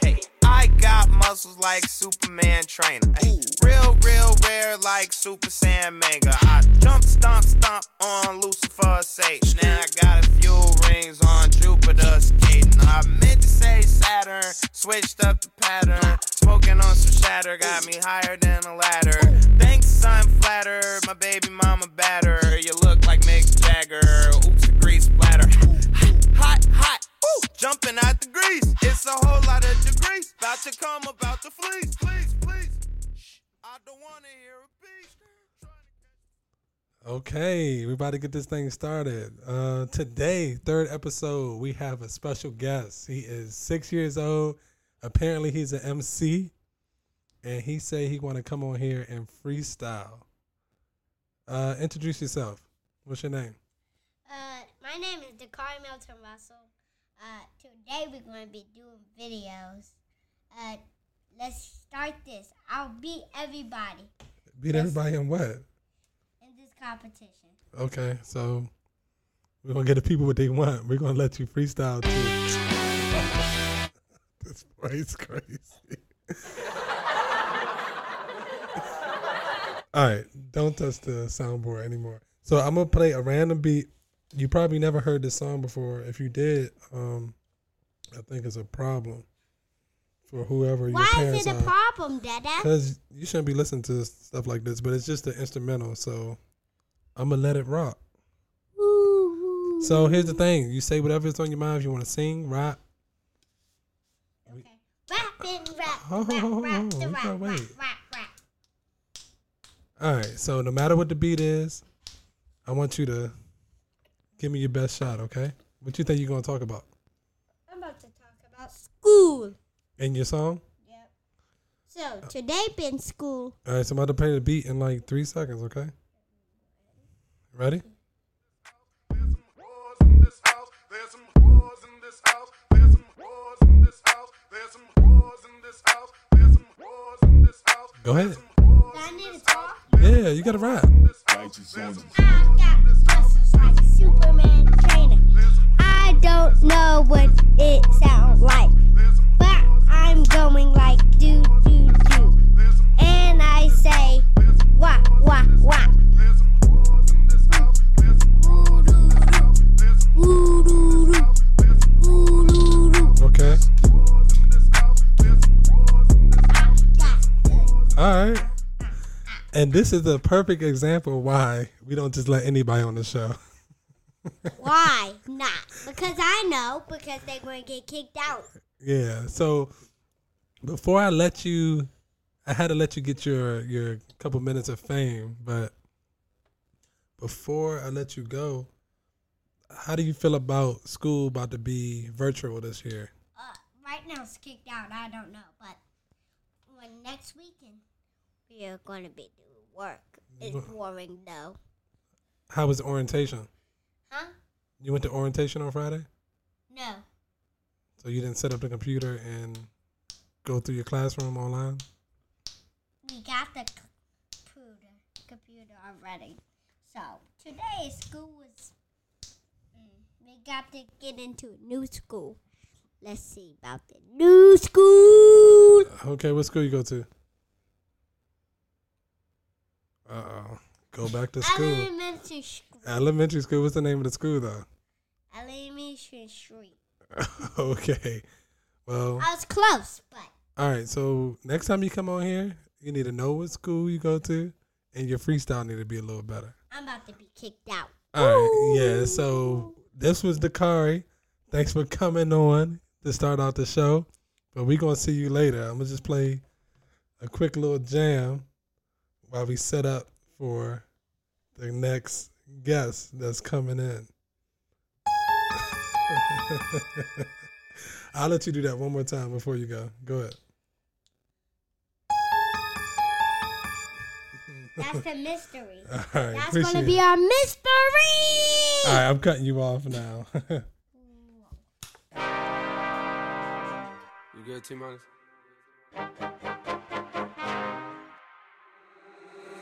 Hey, I got muscles like Superman trainer. Hey, real, real rare like Super Saiyan Mega. I jump, stomp, stomp on Lucifer's Satan. Now I got a few rings on Jupiter skating. I meant to say Saturn, switched up the pattern. Smoking on some shatter, got me higher than a ladder. Thanks, son, flatter. My baby mama batter. You look like Mick Jagger. Oops, a grease splatter. Hot, hot. Woo, jumping out the grease. It's a whole lot of degrees. About to come about the fleece. Please, please. Shh, I don't want to hear a piece. Okay, we about to get this thing started. Uh, today, third episode, we have a special guest. He is six years old. Apparently, he's an MC, and he said he want to come on here and freestyle. Uh, introduce yourself. What's your name? Uh, my name is Dakari Milton Russell. Uh, today we're going to be doing videos. Uh, let's start this. I'll beat everybody Beat everybody in what? in this competition. Okay, so we're gonna get the people what they want. We're gonna let you freestyle too. this boy's crazy. All right, don't touch the soundboard anymore. So I'm gonna play a random beat. You probably never heard this song before. If you did, um, I think it's a problem for whoever your parents are. Why is it a are. problem, Dada? Because you shouldn't be listening to stuff like this, but it's just an instrumental, so I'm gonna let it rock. So here's the thing: you say whatever's on your mind. If you want to sing, rap. Okay. Rap and rap, Oh, rap, oh, rap, oh, rap, gotta rap, wait. rap, rap. All right. So no matter what the beat is, I want you to give me your best shot. Okay. What you think you're gonna talk about I'm about to talk about school. in your song? Yep. So today been school. All right. So I'm about to play the beat in like three seconds. Okay. Ready? Go ahead. I need to talk? Yeah, you gotta rap. I got muscles like Superman trainer. I don't know what it sounds like, but I'm going like do do do, and I say wah wah wah. Okay. All right. And this is a perfect example why we don't just let anybody on the show. Why not? Because I know. Because they're going to get kicked out. Yeah. So before I let you, I had to let you get your your couple minutes of fame. But before I let you go, how do you feel about school about to be virtual this year? Uh, right now it's kicked out. I don't know, but when next weekend we are going to be doing work. It's boring though. How was orientation? Huh? You went to orientation on Friday, No. so you didn't set up the computer and go through your classroom online. We got the computer computer already. So today school was. Mm, we got to get into a new school. Let's see about the new school. Okay, what school you go to? Uh oh. Go back to school. Elementary school. Elementary school. What's the name of the school though? Elementary street. okay. Well, I was close, but all right. So next time you come on here, you need to know what school you go to, and your freestyle need to be a little better. I'm about to be kicked out. All right. Yeah. So this was Dakari. Thanks for coming on to start out the show. But we're gonna see you later. I'm gonna just play a quick little jam while we set up for the next guest that's coming in. I'll let you do that one more time before you go. Go ahead. That's a mystery. All right. That's gonna be it. our mystery. All right, I'm cutting you off now. You good, T minus?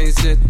can't sit?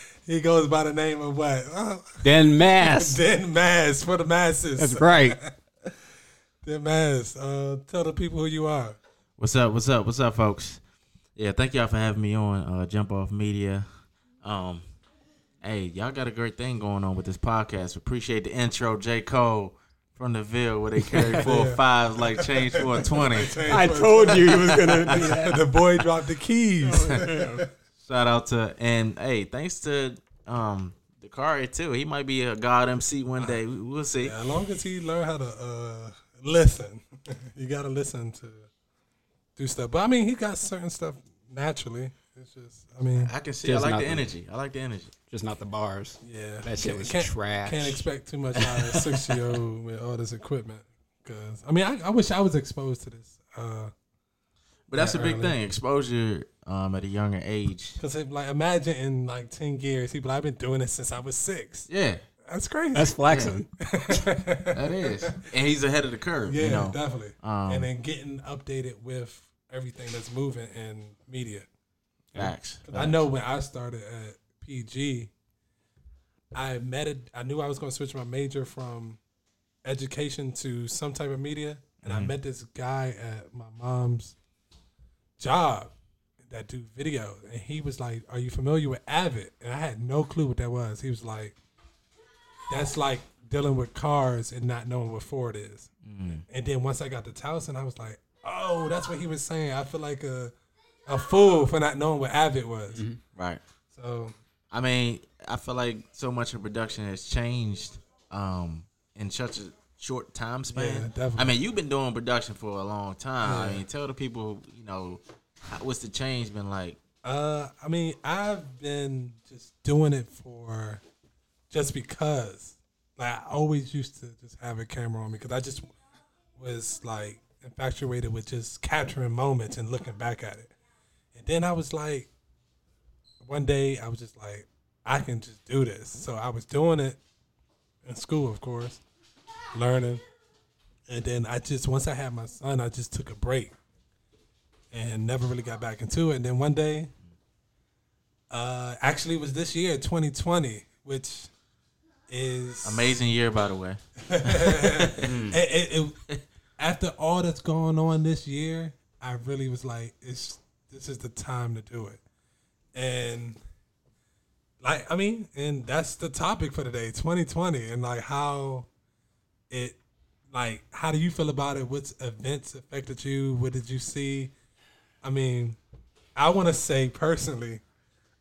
he goes by the name of what? Oh, Denmass. Denmass for the masses. That's right. Denmass. Uh, tell the people who you are. What's up? What's up? What's up, folks? Yeah, thank y'all for having me on uh, Jump Off Media. Um, hey, y'all got a great thing going on with this podcast. Appreciate the intro, J Cole from the Ville, where they carry four four fives like change for a twenty. I told you he was gonna do that. the boy dropped the keys. Shout out to and hey, thanks to um Dakari too. He might be a god MC one day. We- We'll see. as long as he learn how to uh, listen, you got to listen to do stuff. But I mean, he got certain stuff naturally. It's just, I mean, I can see. Just I like not the the- energy. I like the energy. Just not the bars. yeah, That shit was can't, trash. Can't expect too much out of a six year old with all this equipment. Because I mean, I, I wish I was exposed to this. But that's a big early. thing. Exposure um at a younger age. Because like, imagine in like ten years, people I've been doing this since I was six. Yeah, That's crazy. That's flexing. that is. And he's ahead of the curve. yeah, you know. definitely. Um, and then getting updated with everything that's moving in media. Facts. 'Cause I know when I started at PG, I met it. I knew I was going to switch my major from education to some type of media, and I met this guy at my mom's job that do video, and he was like, "Are you familiar with Avid?" And I had no clue what that was. He was like, "That's like dealing with cars and not knowing what Ford is." And then once I got to Towson, I was like, "Oh, that's what he was saying." I feel like a a fool for not knowing what Avid was. Right. So I mean, I feel like so much of production has changed um, in such a short time span. Yeah, definitely. I mean, you've been doing production for a long time. I mean, tell the people, you know, how, what's the change been like? Uh, I mean, I've been just doing it for just because. Like, I always used to just have a camera on me because I just was like infatuated with just capturing moments and looking back at it. And then I was like, one day I was just like, I can just do this. So I was doing it in school, of course, learning. And then I just, once I had my son, I just took a break and never really got back into it. And then one day, uh, actually, it was this year, 2020, which is Amazing year, by the way. it, it, it, after all that's going on this year, I really was like, it's this is the time to do it, and like I mean, and that's the topic for today, 2020, and like how it, like how do you feel about it? What events affected you? What did you see? I mean, I want to say personally,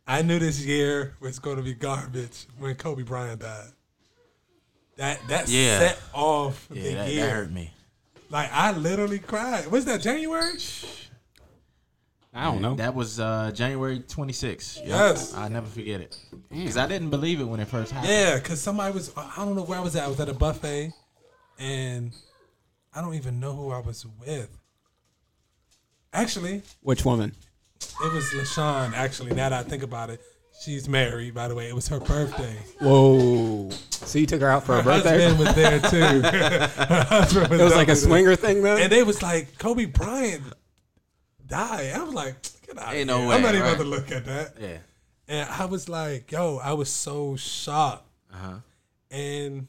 I knew this year was going to be garbage when Kobe Bryant died. That that Yeah. set off Yeah, the that, year. that hurt me. Like I literally cried. Was that January? I don't know. That was uh, January 26th. Yep. Yes. I never forget it. Because I didn't believe it when it first happened. Yeah, because somebody was. I don't know where I was at. I was at a buffet, and I don't even know who I was with. Actually, Which woman? it was LaShawn. Actually, now that I think about it, She's married, by the way. It was her birthday. Whoa. So you took her out for her Her birthday? husband was there too. Her husband It was like a there. swinger thing, then? And they was like, Kobe Bryant died. I was like, get out Ain't of no here. way, I'm not even right? about to look at that. Yeah. And I was like, yo, I was so shocked. Uh-huh. And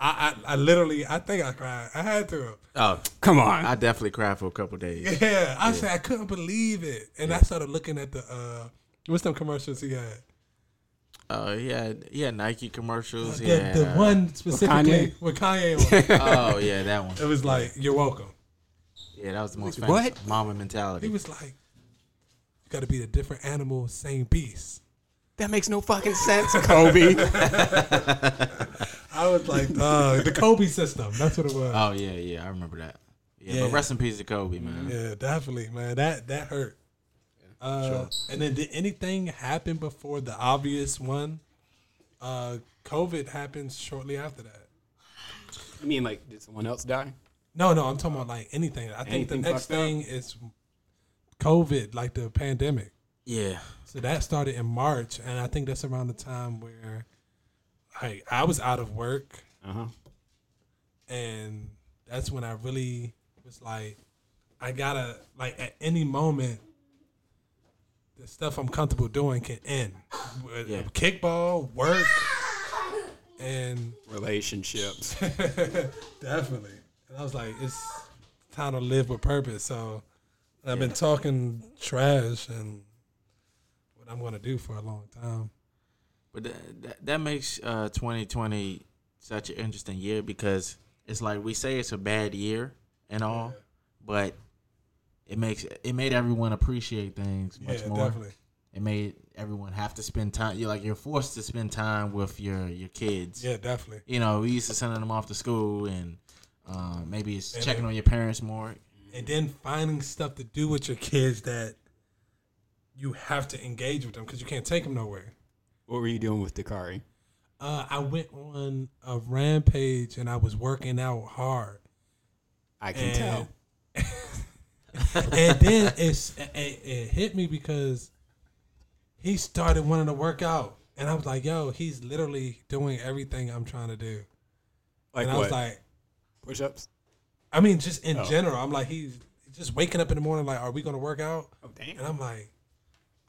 I, I, I literally, I think I cried. I had to. Oh, Come on. I definitely cried for a couple days. Yeah, I said I couldn't believe it, and I started looking at the uh, what's them commercials he had. Oh, yeah, yeah, Nike commercials. The, Yeah, the one specifically Kanye? with Kanye. Oh, yeah, that one. it was like, "You're welcome." Yeah, that was the most What? Mamba mentality. He was like, "You got to be a different animal, same beast." That makes no fucking sense, Kobe. I was like, uh, "The Kobe system." That's what it was. Oh yeah, yeah, I remember that. Yeah, Yeah. but rest in peace to Kobe, man. yeah, definitely, man. That that hurt. Uh, And then did anything happen before the obvious one? Uh, COVID happened shortly after that. you mean like did someone else die? No, no, I'm talking about like anything. I think Anything the next fucked up? thing is COVID, like the pandemic. Yeah, So that started in March, and I think that's around the time where, like, I was out of work, Uh huh. and that's when I really was like, I gotta like at any moment, the stuff I'm comfortable doing can end. Yeah. Kickball, work, and Relationships. Definitely. And I was like, it's time to live with purpose. So I've been talking trash and what I'm going to do for a long time. but that that, that makes uh 2020 such an interesting year because it's like we say it's a bad year and all, but it makes it made everyone appreciate things much yeah, more. definitely. It made everyone have to spend time. You're like you're forced to spend time with your your kids. Yeah, definitely. You know, we used to sending them off to school and um, maybe it's And checking then- on your parents more. And then finding stuff to do with your kids that you have to engage with them because you can't take them nowhere. what were you doing with Dakari? Uh, I went on a rampage and I was working out hard. I can And- tell. and then it's it, it hit me because he started wanting to work out, and I was like, "Yo, he's literally doing everything I'm trying to do." Like and I what? was like, Push ups? I mean, just in Oh. general, I'm like, he's just waking up in the morning, like, "Are we gonna work out?" Oh damn. And I'm like,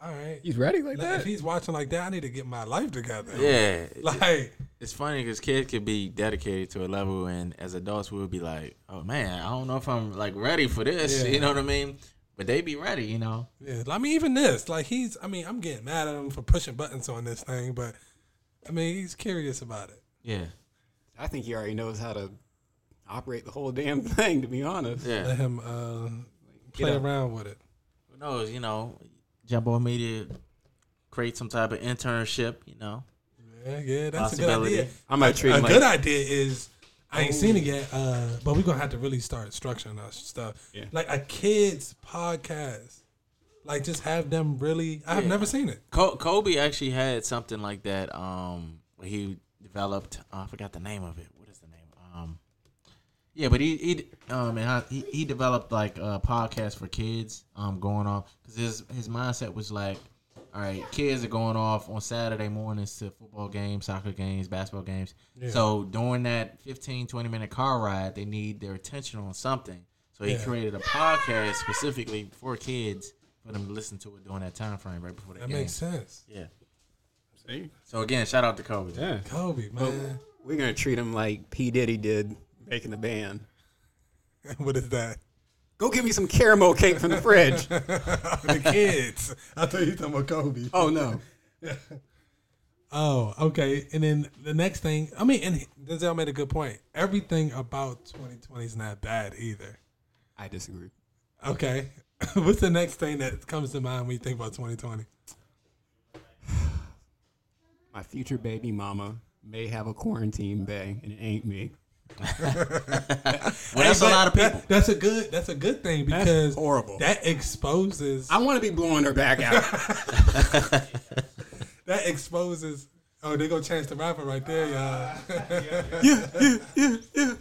"All right." He's ready like Like, that? if he's watching like that, I need to get my life together. Yeah, Like, it's funny because kids could be dedicated to a level, and as adults, we would be like, "Oh man, I don't know if I'm like ready for this." Yeah. You know what I mean? But they be ready, you know. yeah, I mean, even this, like, he's. I mean, I'm getting mad at him for pushing buttons on this thing, but I mean, he's curious about it. Yeah, I think he already knows how to operate the whole damn thing, to be honest. yeah. Let him uh, play around with it. Who knows? You know, Jump Off Media create some type of internship. You know, Yeah, yeah, that's a good idea. I might treat A him good idea is I ain't seen it yet, uh, but we're gonna have to really start structuring our stuff. Yeah. Like a kids podcast. Like just have them really I've Yeah. never seen it. Co- Kobe actually had something like that. Um, he developed. Uh, I forgot the name of it. What is the name? Um, yeah, but he he um and I, he he developed like a podcast for kids. Um, going off because his his mindset was like, all right, kids are going off on Saturday mornings to football games, soccer games, basketball games. So during that 15, 20 minute car ride, they need their attention on something. So he Yeah. created a podcast specifically for kids for them to listen to it during that time frame right before the That game. That makes sense. Yeah. See? So again, shout out to Kobe. Yeah. Kobe, man. We're gonna treat him like P. Diddy did making the band. what is that? Go get me some caramel cake from the fridge. the kids. I thought you were talking about Kobe. oh no. Oh, okay. And then the next thing, I mean, and Denzel made a good point. Everything about 2020 is not bad either. I disagree. Okay. What's the next thing that comes to mind when you think about 2020? My future baby mama may have a quarantine bay, and it ain't me. Well, that's a lot of people. that- that's a good. That's a good thing because horrible. That exposes. I want to be blowing her back out. that exposes. Oh, they go Chance the Rapper right there, y'all. Yeah, yeah, yeah,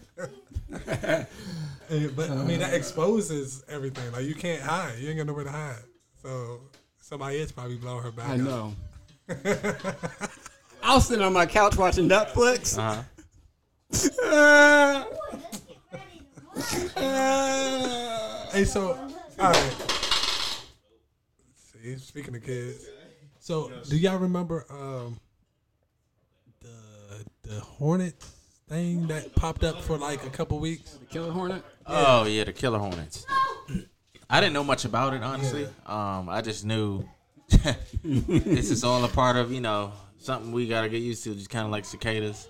Hey, but I mean, that exposes everything. Like you can't hide. You ain't got nowhere to hide. So Somebody is probably blowing her back. I up. know. I was sitting on my couch watching Netflix. Uh-huh. Uh, Hey, so all right. See, speaking of kids, so do y'all remember um the the Hornet thing that popped up for like a couple weeks? The Killer Hornet. Oh yeah, the Killer Hornets. I didn't know much about it honestly. Um, I just knew this is all a part of you know something we gotta get used to, just kind of like cicadas.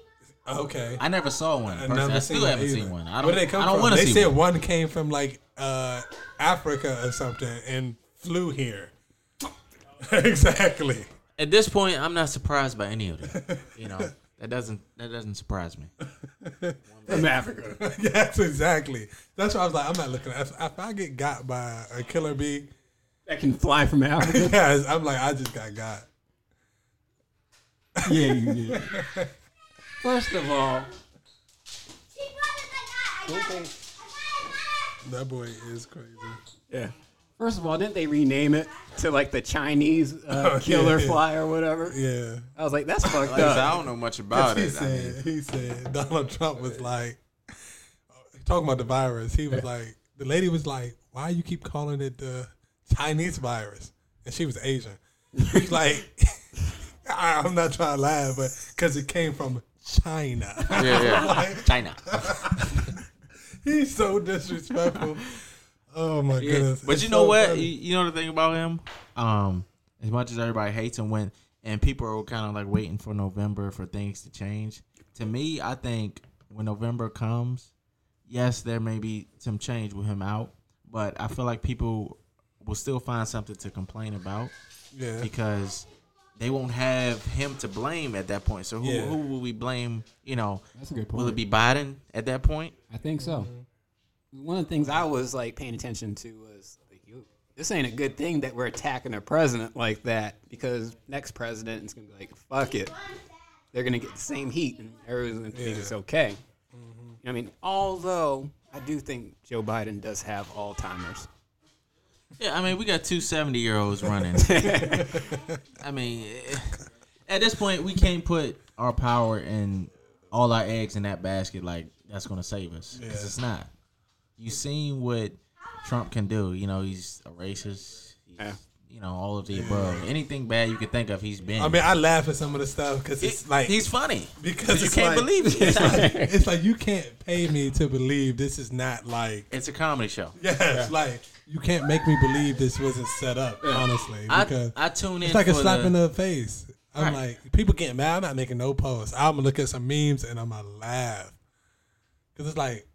Okay. I never saw one. I personally. never I still one haven't either. seen one. I don't. Where did they come I don't from? want to They see said one. one came from like uh Africa or something and flew here. exactly. At this point, I'm not surprised by any of them. You know, that doesn't that doesn't surprise me. From Africa. yes, exactly. That's why I was like, I'm not looking at. If I get got by a killer bee, That can fly from Africa. yes, I'm like, I just got got. yeah, you did. First of all, That boy is crazy. yeah. First of all, didn't they rename it to like the Chinese uh, Oh, killer yeah. fly or whatever? Yeah. I was like, that's fucked Like I I don't know much about he it. I mean, said, he said Donald Trump was like talking about the virus. He was like, the lady was like, "Why you keep calling it the Chinese virus?" And she was Asian. He's like, I- "I'm not trying to laugh, but because it came from China." yeah, yeah. Like, China. he's so disrespectful. Oh my Yeah, goodness! But It's you know so what? funny. You, you know the thing about him? Um, as much as everybody hates him, when and people are kind of like waiting for November for things to change. To me, I think when November comes, yes, there may be some change with him out, but I feel like people will still find something to complain about Yeah. because they won't have him to blame at that point. So who, Yeah. who will we blame? You know, That's a good will it be Biden at that point? I think so. One of the things I was like paying attention to was like, this ain't a good thing that we're attacking a president like that because next president is gonna be like, fuck it, they're gonna get the same heat and everyone's gonna think it's okay. Mm-hmm. I mean, although I do think Joe Biden does have Alzheimer's. Yeah, I mean, we got two 70 year olds running. I mean, eh, at this point, we can't put our power and all our eggs in that basket like that's going to save us. Because it's not. You seen what Trump can do. You know, he's a racist. He's, Yeah. You know, all of the above. Anything bad you could think of, he's been. I mean, I laugh at some of the stuff because it's He- like he's funny. because you can't like- believe it. It's like, it's like you can't pay me to believe this is not like It's a comedy show. yes, like you can't make me believe this wasn't set up. Honestly, because I, I tune in it's like a slap the, in the face. I'm Right. like people getting mad. I'm not making no posts. I'm gonna look at some memes and I'm gonna laugh because it's like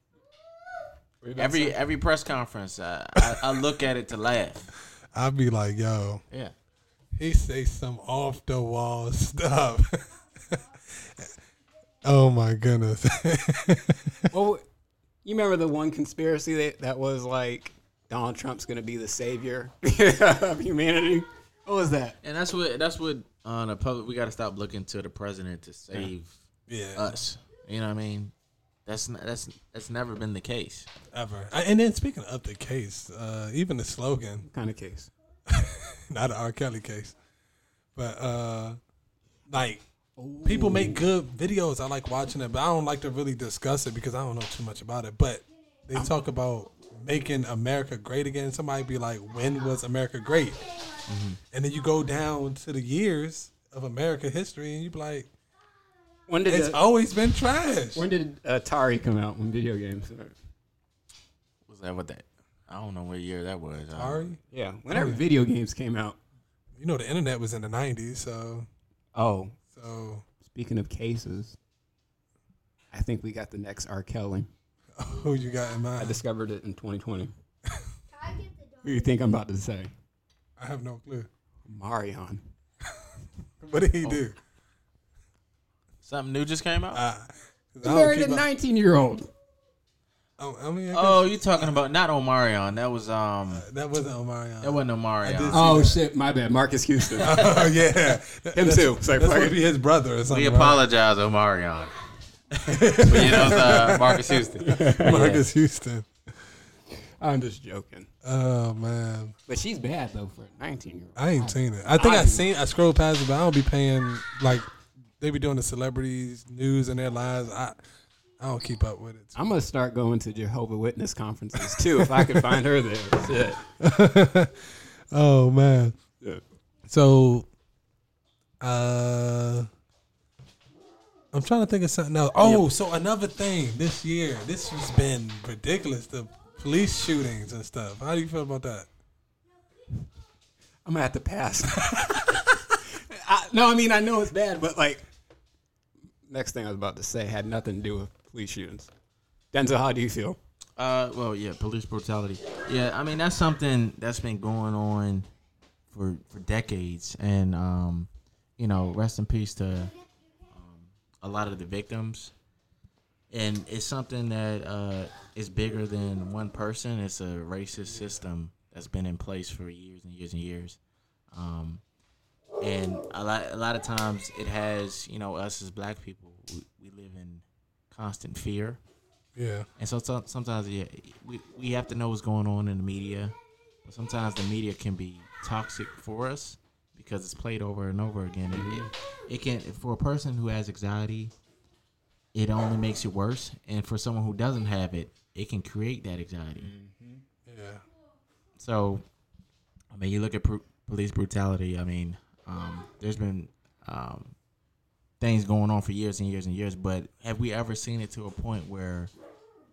every every press conference. Uh, I, I look at it to laugh. I'll be like, yo, Yeah. he say some off the wall stuff. oh my goodness. well, you remember the one conspiracy that, that was like Donald Trump's gonna be the savior of humanity? What was that? And that's what that's what on the public we got to stop looking to the president to save yeah, us. You know what I mean? That's that's that's never been the case. ever. And then speaking of the case, uh, even the slogan, Kind of case. not an R. Kelly case, but uh, like people make good videos. I like watching it, but I don't like to really discuss it because I don't know too much about it. But they talk about making America great again. Somebody be like, "When was America great?" And then you go down to the years of America history, and you be like, When did "It's the- always been trash." when did Atari come out? When video games? Was that what that? I don't know what year that was. Uh, Sorry, Yeah, whenever video games came out. you know the internet was in the '90s, so Oh, so speaking of cases, I think we got the next R. Kelly. who you got in mind? I discovered it in 2020. What do you think I'm about to say? I have no clue. Marion. What did he do? Something new just came out. Uh, I He don't married a keep up- 19 year old. Oh, I mean, I oh, you talking about not Omarion? That was um, guess that wasn't Omarion. that wasn't Omarion. did- Oh shit, my bad. Marcus Houston. oh yeah, Him too. It's like, That's fuck supposed it. to be his brother or something. we apologize, Omarion. But you know, it's, uh, Marcus Houston. right? Marcus Houston. I'm just joking. Oh man, But she's bad though for a 19 year old. I ain't seen it. I think I, I- seen. I scrolled past it, but I don't be paying like they be doing the celebrities news and their lives. I I don't keep up with it. I'm gonna start going to Jehovah Witness conferences too if I could find her there. Shit. oh man. Yeah. So, uh, I'm trying to think of something else. Oh, so another thing this year, this has been ridiculous. The police shootings and stuff. How do you feel about that? I'm gonna have to pass. I, no, I mean I know it's bad, but like next thing I was about to say had nothing to do with police shootings. Denzel, how do you feel? Uh, well, yeah, police brutality. Yeah, I mean that's something that's been going on for for decades, and um, you know, rest in peace to a lot of the victims. And it's something that uh, is bigger than one person. It's a racist system that's been in place for years and years and years. Um, and a lot, a lot of times it has, you know, us as black people, we, we live in constant fear. Yeah. And so, so sometimes yeah, we, we have to know what's going on in the media. But sometimes the media can be toxic for us because it's played over and over again. And it, it can for a person who has anxiety, it only makes it worse. And for someone who doesn't have it, it can create that anxiety. Yeah. So, I mean, you look at pr- police brutality. I mean, um, there's been um, things going on for years and years and years, but have we ever seen it to a point where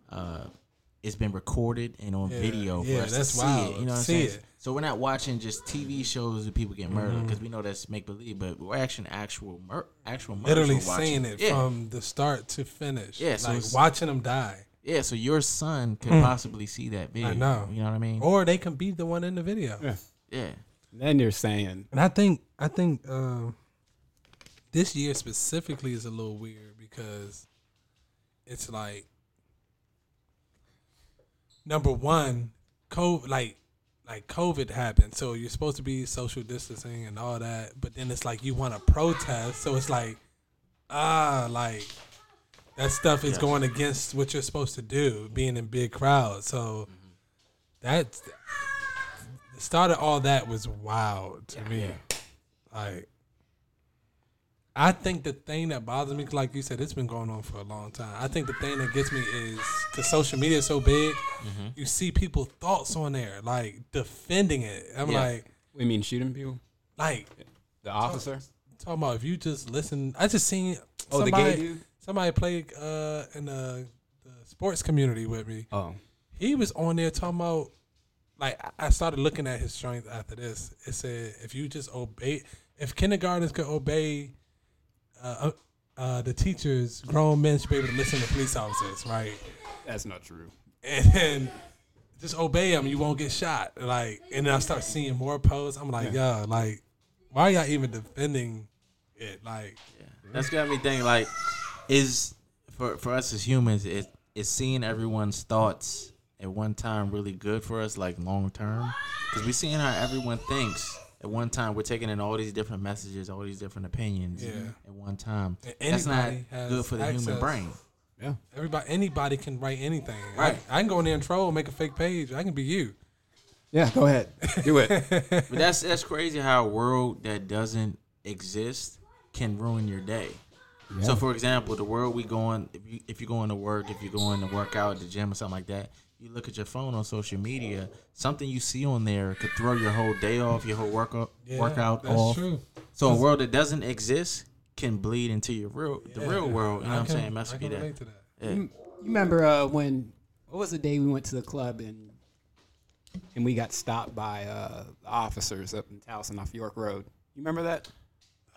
uh, it's been recorded and on Yeah, video for yeah, us that's to see wild. it? You know what I'm saying? it. Mm-hmm. So we're not watching just TV shows of people get murdered because we know that's make believe, but we're actually actual mur- actual murders Literally seeing it yeah. from the start to finish. Yeah, so like it's- watching them die. yeah. So your son could possibly see that video. Mm. I know. You know what I mean? Or they can be the one in the video. Yeah. yeah. Then you're saying And I think I think um, this year specifically is a little weird because it's like number one, COVID like like COVID happened, so you're supposed to be social distancing and all that, but then it's like you want to protest, so it's like ah like that stuff is Yes. going against what you're supposed to do, being in big crowds. So that's the start of all that was wild to me. Like, I think the thing that bothers me, like you said, it's been going on for a long time. I think the thing that gets me is because social media is so big, you see people thoughts on there, like defending it. I'm Yeah. like, we mean shooting people? like The officer? talking about if you just listen. I just seen Oh, the somebody, gay dude? somebody played uh, in the, the sports community with me. Oh. he was on there talking about like I- started looking at his strength after this. It said if you just obey, if kindergartens could obey uh, uh, the teachers, grown men should be able to listen to police officers, right? That's not true. And then just obey them, you won't get shot. Like, and then I start seeing more posts. I'm like, yeah, like, why are y'all even defending it? Like, That's got me thinking. Like, is for for us as humans, is is seeing everyone's thoughts at one time really good for us, like long term? Because we seeing how everyone thinks at one time. We're taking in all these different messages, all these different opinions Yeah. at one time. And That's not good for the human brain. Yeah. everybody, anybody can write anything. Right. I, I can go in there and troll, make a fake page. I can be you. Yeah, go ahead. Do it. But that's that's crazy how a world that doesn't exist can ruin your day. So, for example, the world we going if you if you're going to work, if you're going to work out at the gym or something like that, you look at your phone on social media, something you see on there could throw your whole day off, your whole workout Yeah, workout that's off. true. So, a world that doesn't exist can bleed into your real the real world. You know I what I'm can- saying? Mess I with can you that. to that. Yeah. You remember uh, when? What was the day we went to the club and and we got stopped by uh, officers up in Towson off York Road? You remember that?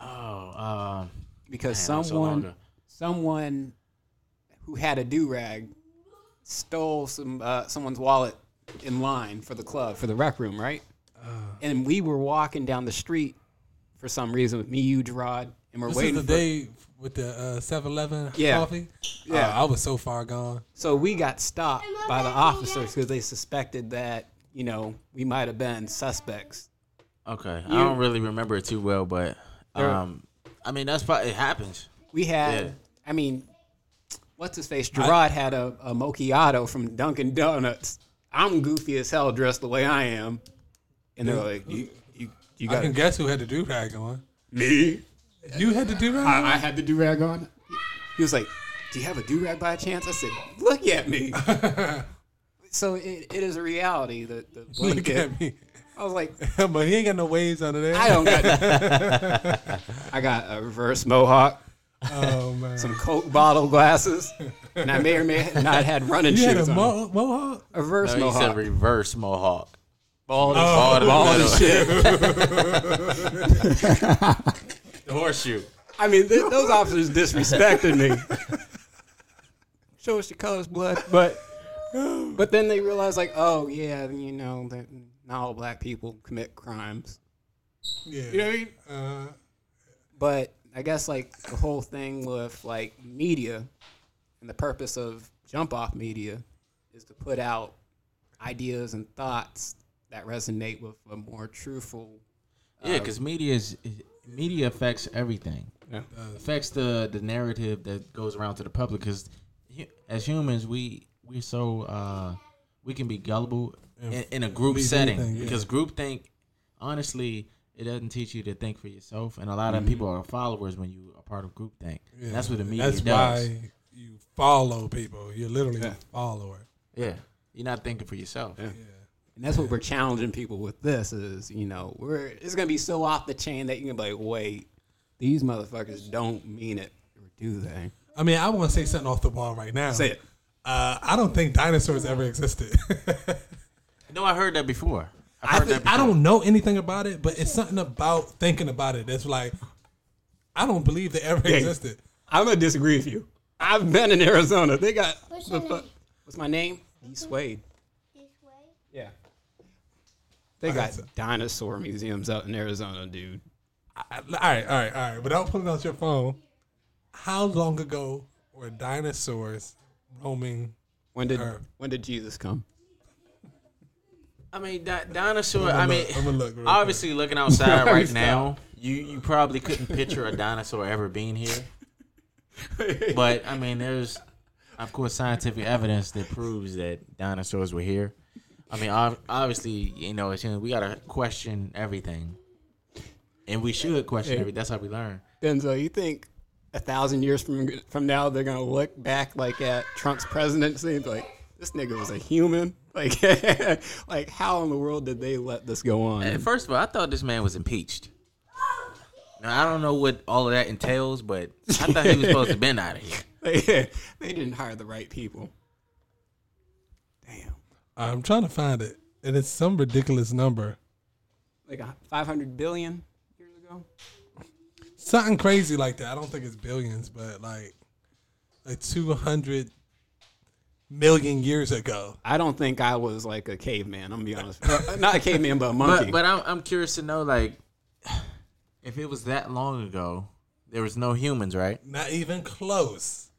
Oh, um, Because Man, that was so someone someone who had a do rag stole some uh, someone's wallet in line for the club for the rec room, right? Uh. and we were walking down the street for some reason with me, you, Gerard, and we're This waiting is the for. day with the uh, 7-Eleven Yeah. coffee. Yeah. Uh, I was so far gone. So we got stopped by the officers because they suspected that you know we might have been suspects. okay. You- I don't really remember it too well, but um, I mean that's probably it happens. We had, Yeah. I mean, what's his face? Gerard had a, a macchiato from Dunkin' Donuts I'm goofy as hell dressed the way I am, and they're like, you you you got. I can guess who had the do rag on. me. You had the do rag. I, I had the do rag on. He was like, "Do you have a do rag by chance?" I said, "Look at me." so it, it is a reality that the Look at me. I was like, but he ain't got no waves under there. I don't got. I got a reverse mohawk, Oh man. some Coke bottle glasses, and I may or may not had running you had a on. mo- mohawk. a reverse No, he said mohawk, reverse mohawk. bald, Bald as, bald as shit. The horseshoe. I mean, th- those officers disrespected me. Show us your colors, blood. But but then they realized, like, oh yeah, you know, that not all black people commit crimes. Yeah. You know what I mean? Uh, But I guess like the whole thing with like media and the purpose of jump off media is to put out ideas and thoughts that resonate with a more truthful. Yeah, because media is media affects everything. Yeah. affects the the narrative that goes around to the public. Because as humans, we we're so uh, we can be gullible in, in a group setting. anything, yeah. Because group think, honestly, it doesn't teach you to think for yourself, and a lot Mm-hmm. of people are followers when you are part of group think. And that's what the media That's does. why you follow people. You're literally a follower. Yeah, you're not thinking for yourself. Yeah, And that's what we're challenging people with this is, you know, we're it's gonna be so off the chain that you can be like, wait, these motherfuckers don't mean it, or do they? I mean, I want to say something off the wall right now. Say it. Uh, I don't think dinosaurs ever existed. No, I heard that before. I've I, think, I don't know anything about it, but it's something about thinking about it that's like, I don't believe they ever Yeah. existed. I'm gonna disagree with you. I've been in Arizona. They got What's the your fu- name? What's my name? E Swade. This way? Yeah. They got so- dinosaur museums out in Arizona, dude. I- all right, all right, all right. Without pulling out your phone, how long ago were dinosaurs roaming? When did Earth. when did Jesus come? I mean, di- dinosaur. I'ma mean, look- look obviously, looking outside right now, you you probably couldn't picture a dinosaur ever being here. But I mean, there's of course scientific evidence that proves that dinosaurs were here. I mean, obviously, you know, it's, you know, we gotta question everything, and we should question Hey. everything. That's how we learn. Denzel, you think a thousand years from from now they're gonna look back like at Trump's presidency and be like, this nigga was a human? Like, like how in the world did they let this go on? And first of all, I thought this man was impeached. Now I don't know what all of that entails, but I thought he was supposed to have been out of here. they didn't hire the right people. Damn. I'm trying to find it, and it's some ridiculous number. Like a 500 billion years ago? Something crazy like that. I don't think it's billions, but like like 200 million years ago. I don't think I was like a caveman. I'm gonna be honest. Uh, Not a caveman, but a monkey. But but I'm I'm curious to know like if it was that long ago, there was no humans, right? Not even close.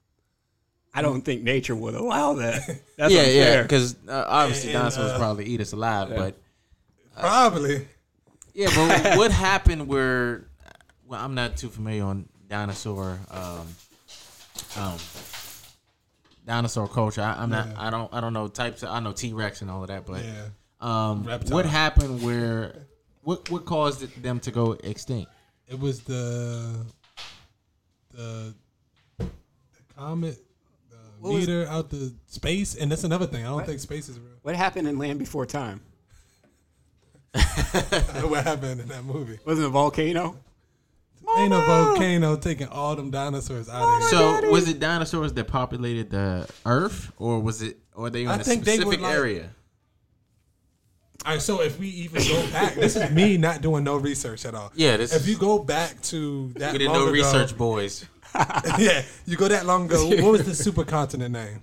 I don't think nature would allow that. That's yeah, yeah. unfair. Because uh, obviously And, dinosaurs uh, probably eat us alive, but Probably. yeah. But what happened where? Well, I'm not too familiar on dinosaur. Um, um, dinosaur culture. I, I'm not. I don't. I don't know types. Of, I know T Rex and all of that, but Yeah. um, what happened where? What what caused them to go extinct? It was the the, the comet the was- meter out the space, and that's another thing. I don't think space is real. what happened in Land Before Time? what happened in that movie? Wasn't it a volcano? Ain't a volcano taking all them dinosaurs out of here. So was it dinosaurs that populated the Earth, or was it, or they in I a think they were specific like- area? All right, so if we even go back, this is me not doing no research at all. Yeah, this If is- you go back to that We didn't long know ago- research, boys. yeah, you go that long ago. What was the supercontinent name?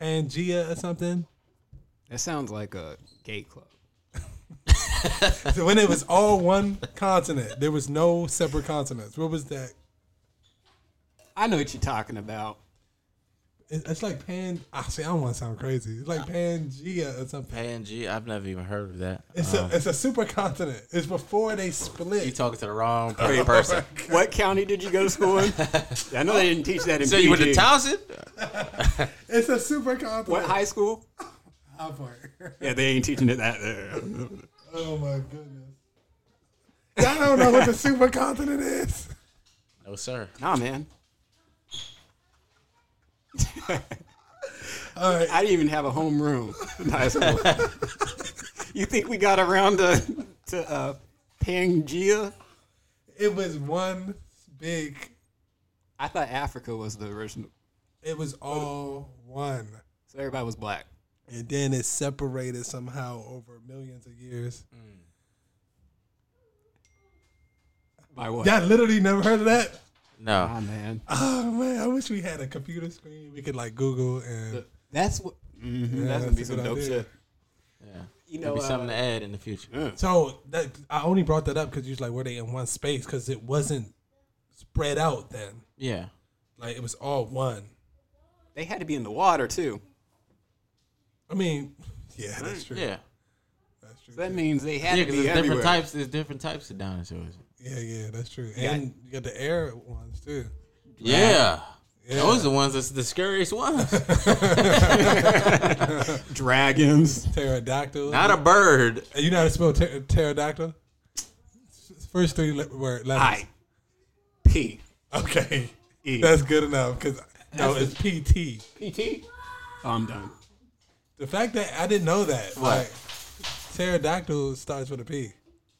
Pangea or something? That sounds like a gay club. So when it was all one continent, there was no separate continents. What was that? I know what you're talking about. It- It's like Pan. I see. I don't want to sound crazy. It's like Pangea or something. Pangea, I've never even heard of that. It's a um, it's a supercontinent. It's before they split. You talking to the wrong oh per- person. What county did you go to school in? I know they didn't teach that in So you went to PG. Towson? It's a supercontinent. What high school? How far? Yeah, they ain't teaching it that. Uh, Oh my goodness. Y'all don't know what the supercontinent is. No, sir. nah, man. All right. I didn't even have a home room in high school. you think we got around to to uh, Pangea? It was one big. I thought Africa was the original, It was all one, so everybody was black. And then it separated somehow over millions of years. By what? Y'all literally never heard of that? No. Ah, man. Oh man, I wish we had a computer screen we could like Google and. That's what. mhm, Yeah, that's gonna that's be some dope idea. shit. Yeah. You There'll know, be something uh, to add in the future. So that I only brought that up because you was like, were they in one space? Because it wasn't spread out then. Yeah. Like it was all one. they had to be in the water too. I mean, yeah, that's true. Yeah. That's true. So that means they had Yeah, to because be there's everywhere. different types. There's different types of dinosaurs. Yeah, yeah, that's true. Yeah. And you got the air ones too. Yeah. Yeah. Those are the ones that's the scariest ones. Dragons. Pterodactyl. Not a bird. You know how to spell pter- pterodactyl? First three le- word letters. I. P. Okay, E. that's good enough. Because no, it's PT. PT. Oh, I'm done. The fact that I didn't know that. What? Like, pterodactyl starts with a P.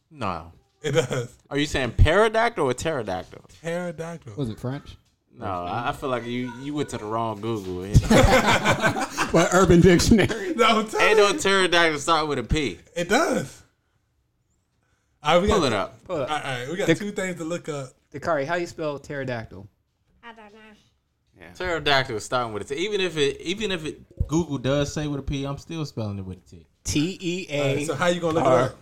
No. It does. Are you saying pterodactyl or pterodactyl? Pterodactyl. Was it French? No, I, I feel like you you went to the wrong Google. What Urban Dictionary? No, tell Ain't me. no pterodactyl start with a P. It does. All right, we Pull got, it up. Pull it All up. right, we got The- two things to look up. Dakari, how you spell pterodactyl? I don't know. Pterodactyl is starting with a T. Even if it even if it Google does say with a P, I'm still spelling it with a T. T E All right, so how you gonna look R. it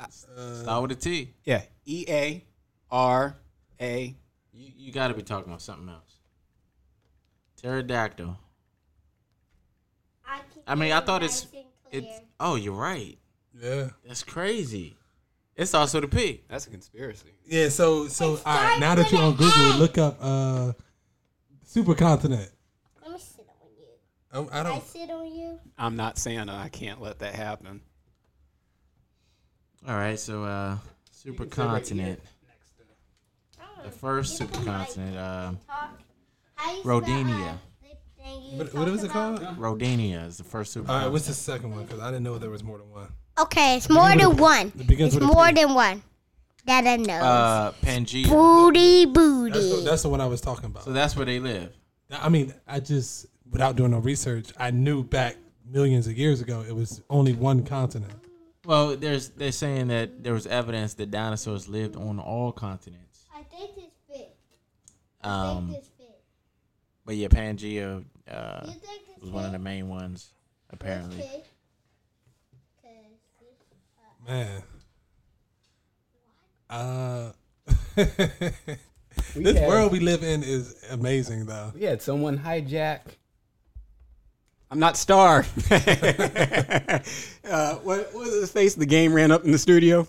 up? Start with a T. Yeah. E A R A. You, you got to be talking about something else. Pterodactyl. I, keep I mean, I it thought nice it's and it's. clear. Oh, you're right. Yeah, That's crazy. It's also the P. That's a conspiracy. yeah. So, so all starts right. Now that you're on Google, look up uh, supercontinent. Let me sit on you. Um, I I don't. sit on you. I'm not Santa. I can't let that happen. All right, so uh, supercontinent. The first supercontinent, uh, Talk. How you spell, Rodinia. thing you What, what talked was it about? called? Rodinia is the first supercontinent. All right, what's the second one? Because I didn't know there was more than one. Okay, it's more than one. It begins It's with a more P. than one. That I know. Uh, Pangea. booty That's the, booty. that's the one I was talking about. So that's where they live. I mean, I just without doing no research, I knew back millions of years ago it was only one continent. Well, there's they're saying that there was evidence that dinosaurs lived on all continents. I think it's fit. I Um, think this fit. but yeah, Pangea uh, You think this was one of the main ones, apparently. Okay. 'Cause Man. Uh, this had- world we live in is amazing, though. We had someone hijack. I'm not Star. uh, what, what was his face? The game ran up in the studio.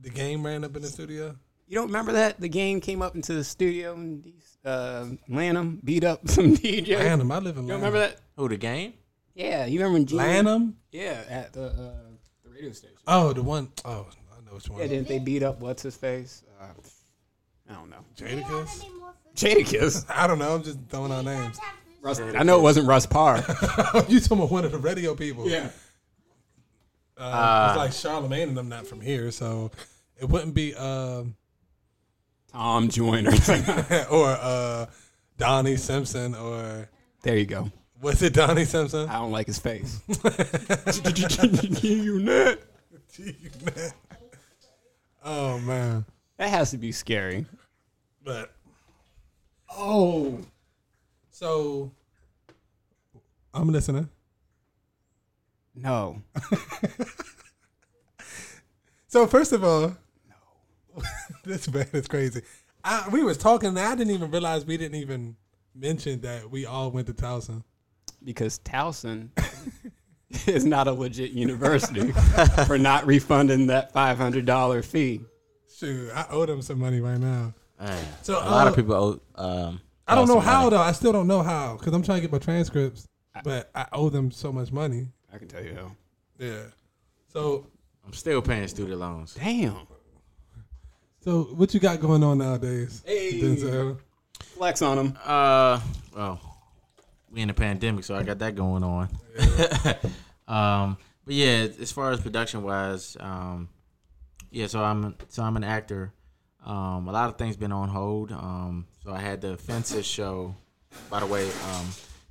The game ran up in the studio. You don't remember that? The game came up into the studio and uh, Lanham beat up some DJ. Lanham, I live in You Lanham. don't remember that? Who the game? Yeah, you remember when Gene? Lanham? Yeah, at the uh, the radio station. Oh, the one oh I know which one. Yeah, didn't they beat up what's his face? Uh, I don't know. Jadakiss? any more food? Jadakiss. I don't know. I'm just throwing out names. Russ, I know it wasn't Russ Parr. you talking about one of the radio people? yeah. Uh, it's like Charlemagne and I'm not from here, so it wouldn't be um Tom Joyner. or uh Donnie Simpson or there you go. was it Donnie Simpson? I don't like his face. you nut. Oh man. That has to be scary. But oh, so I'm listening. No. So first of all, no, this man is crazy. I, we was talking, and I didn't even realize we didn't even mention that we all went to Towson. because Towson is not a legit university for not refunding that five hundred dollar fee. Shoot, I owe them some money right now. Man, So, a lot of uh, people owe. Um, I don't know how money. though. I still don't know how because I'm trying to get my transcripts. but I owe them so much money. I can tell you how. Yeah. So I'm still paying student loans. Damn. so what you got going on nowadays? Hey. Denzel? Flex on them. Uh, well, we in the pandemic, so I got that going on. um, but yeah, as far as production wise, um, yeah, so I'm so I'm an actor. Um, a lot of things been on hold. Um, so I had the Fences show. By the way, um,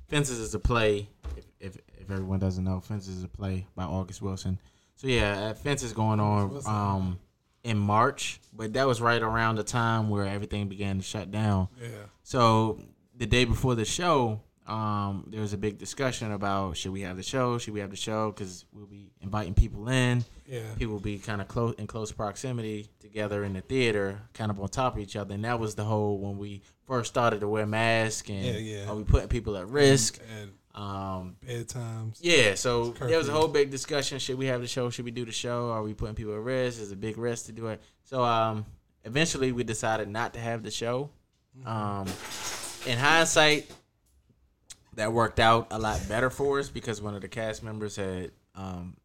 Fences is a play. If, if if everyone doesn't know, Fences is a play by August Wilson. So yeah, Fences going on um in March, but that was right around the time where everything began to shut down. Yeah. So the day before the show, um, there was a big discussion about should we have the show? Should we have the show? Because we'll be inviting people in. Yeah. People will be kind of close in close proximity together in the theater, kind of on top of each other. And that was the whole when we first started to wear masks and Yeah, yeah. are we putting people at risk? And Um, bedtimes. yeah, so there was a whole big discussion. Should we have the show? Should we do the show? Are we putting people at risk? Is it a big risk to do it? So um, eventually we decided not to have the show. Um, in hindsight, that worked out a lot better for us because one of the cast members had um,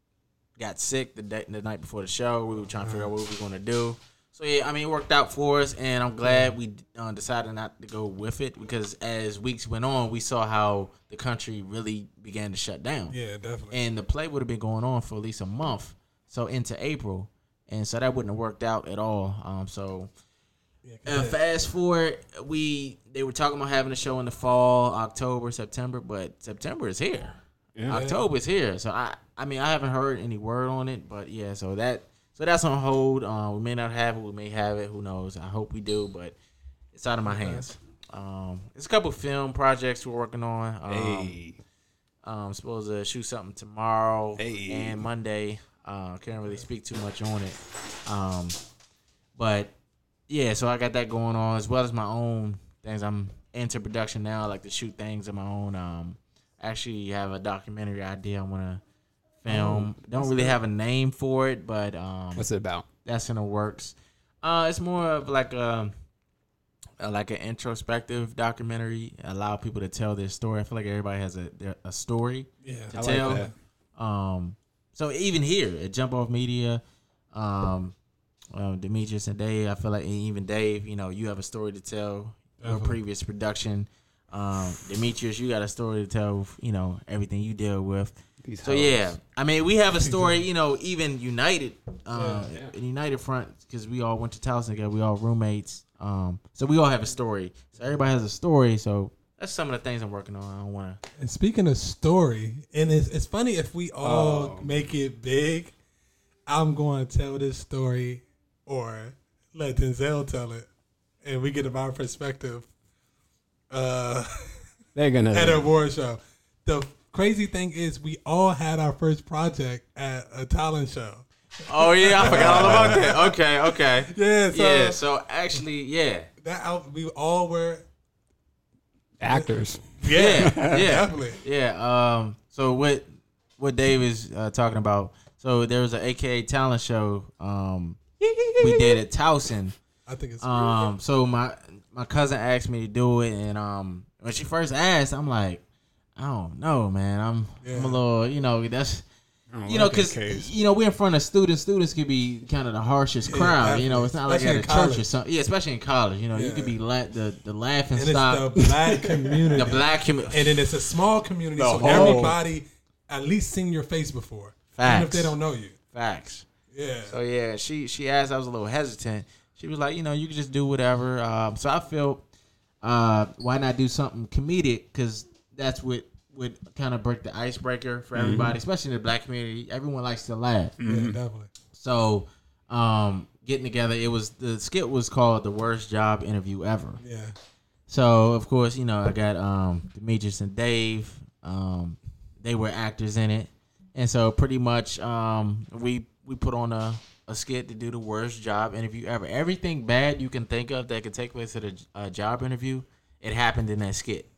got sick the day, the night before the show. We were trying to figure out what we were going to do. So yeah, I mean, it worked out for us, and I'm glad we uh, decided not to go with it because as weeks went on, we saw how the country really began to shut down Yeah, definitely. and the play would have been going on for at least a month, so into April, and so that wouldn't have worked out at all. Um, so yeah, 'cause uh, fast forward, we they were talking about having a show in the fall, October, September, but September is here. Yeah. October is here, so I I mean I haven't heard any word on it, but yeah, so that so that's on hold. Uh, we may not have it, we may have it. Who knows? I hope we do, but it's out of my hands. Um, there's a couple film projects we're working on. Um, Hey. um, supposed to shoot something tomorrow Hey. and Monday. Uh, can't really speak too much on it. Um, but yeah, so I got that going on as well as my own things. I'm into production now. I like to shoot things of my own. Um, actually have a documentary idea I want to film. Don't really have a name for it, but um, What's it about? that's in the works. Uh, it's more of like a, a like an introspective documentary. Allow people to tell their story. I feel like everybody has a their, a story yeah. to I like tell. that. Um, so even here at Jump Off Media, um, um, Demetrius and Dave, I feel like even Dave, you know, you have a story to tell. Your previous production, um, Demetrius, you got a story to tell. You know everything you deal with. These So hoes. yeah, I mean, we have a story. You know, even United, um, Yeah. in United Front, because we all went to Towson together. We all roommates. Um, so we all have a story. So everybody has a story. So that's some of the things I'm working on. I don't want to. And speaking of story, and it's, it's funny if we all Oh. make it big, I'm going to tell this story or let Denzel tell it, and we get our perspective uh, They're gonna. at a award show. The crazy thing is, we all had our first project at a talent show. Oh yeah, I forgot all about that. Okay, okay. Yeah, so yeah. So actually, yeah, that out, we all were. actors. yeah, yeah, definitely. yeah. Um. So what what Dave is uh, talking about? So there was an AKA talent show. Um, we did at Towson. I think it's Um, so my my cousin asked me to do it, and um, when she first asked, I'm like, I don't know, man. I'm I'm a little, you know, that's you know, because case. you know we're in front of students. Students could be kind of the harshest Yeah, crowd. You know, it's not like Especially at a in church or something. Yeah, especially in college. You know, you could be la- the the laughing and it's stock, the black community. the black community. and then it's a small community, The so whole- everybody at least seen your face before, even if they don't know you. Facts. Yeah, So yeah, she she asked. I was a little hesitant. She was like, you know, you can just do whatever. Um, so I felt, uh, why not do something comedic? Because that's what would kind of break the icebreaker for everybody, especially in the black community. Everyone likes to laugh. yeah, definitely. So, um, getting together, it was the skit was called the worst job interview ever. Yeah, So of course, you know, I got um Demetrius and Dave. Um, they were actors in it, and so pretty much um we we put on a, a skit to do the worst job interview ever. Everything bad you can think of that could take place at a, a job interview, it happened in that skit.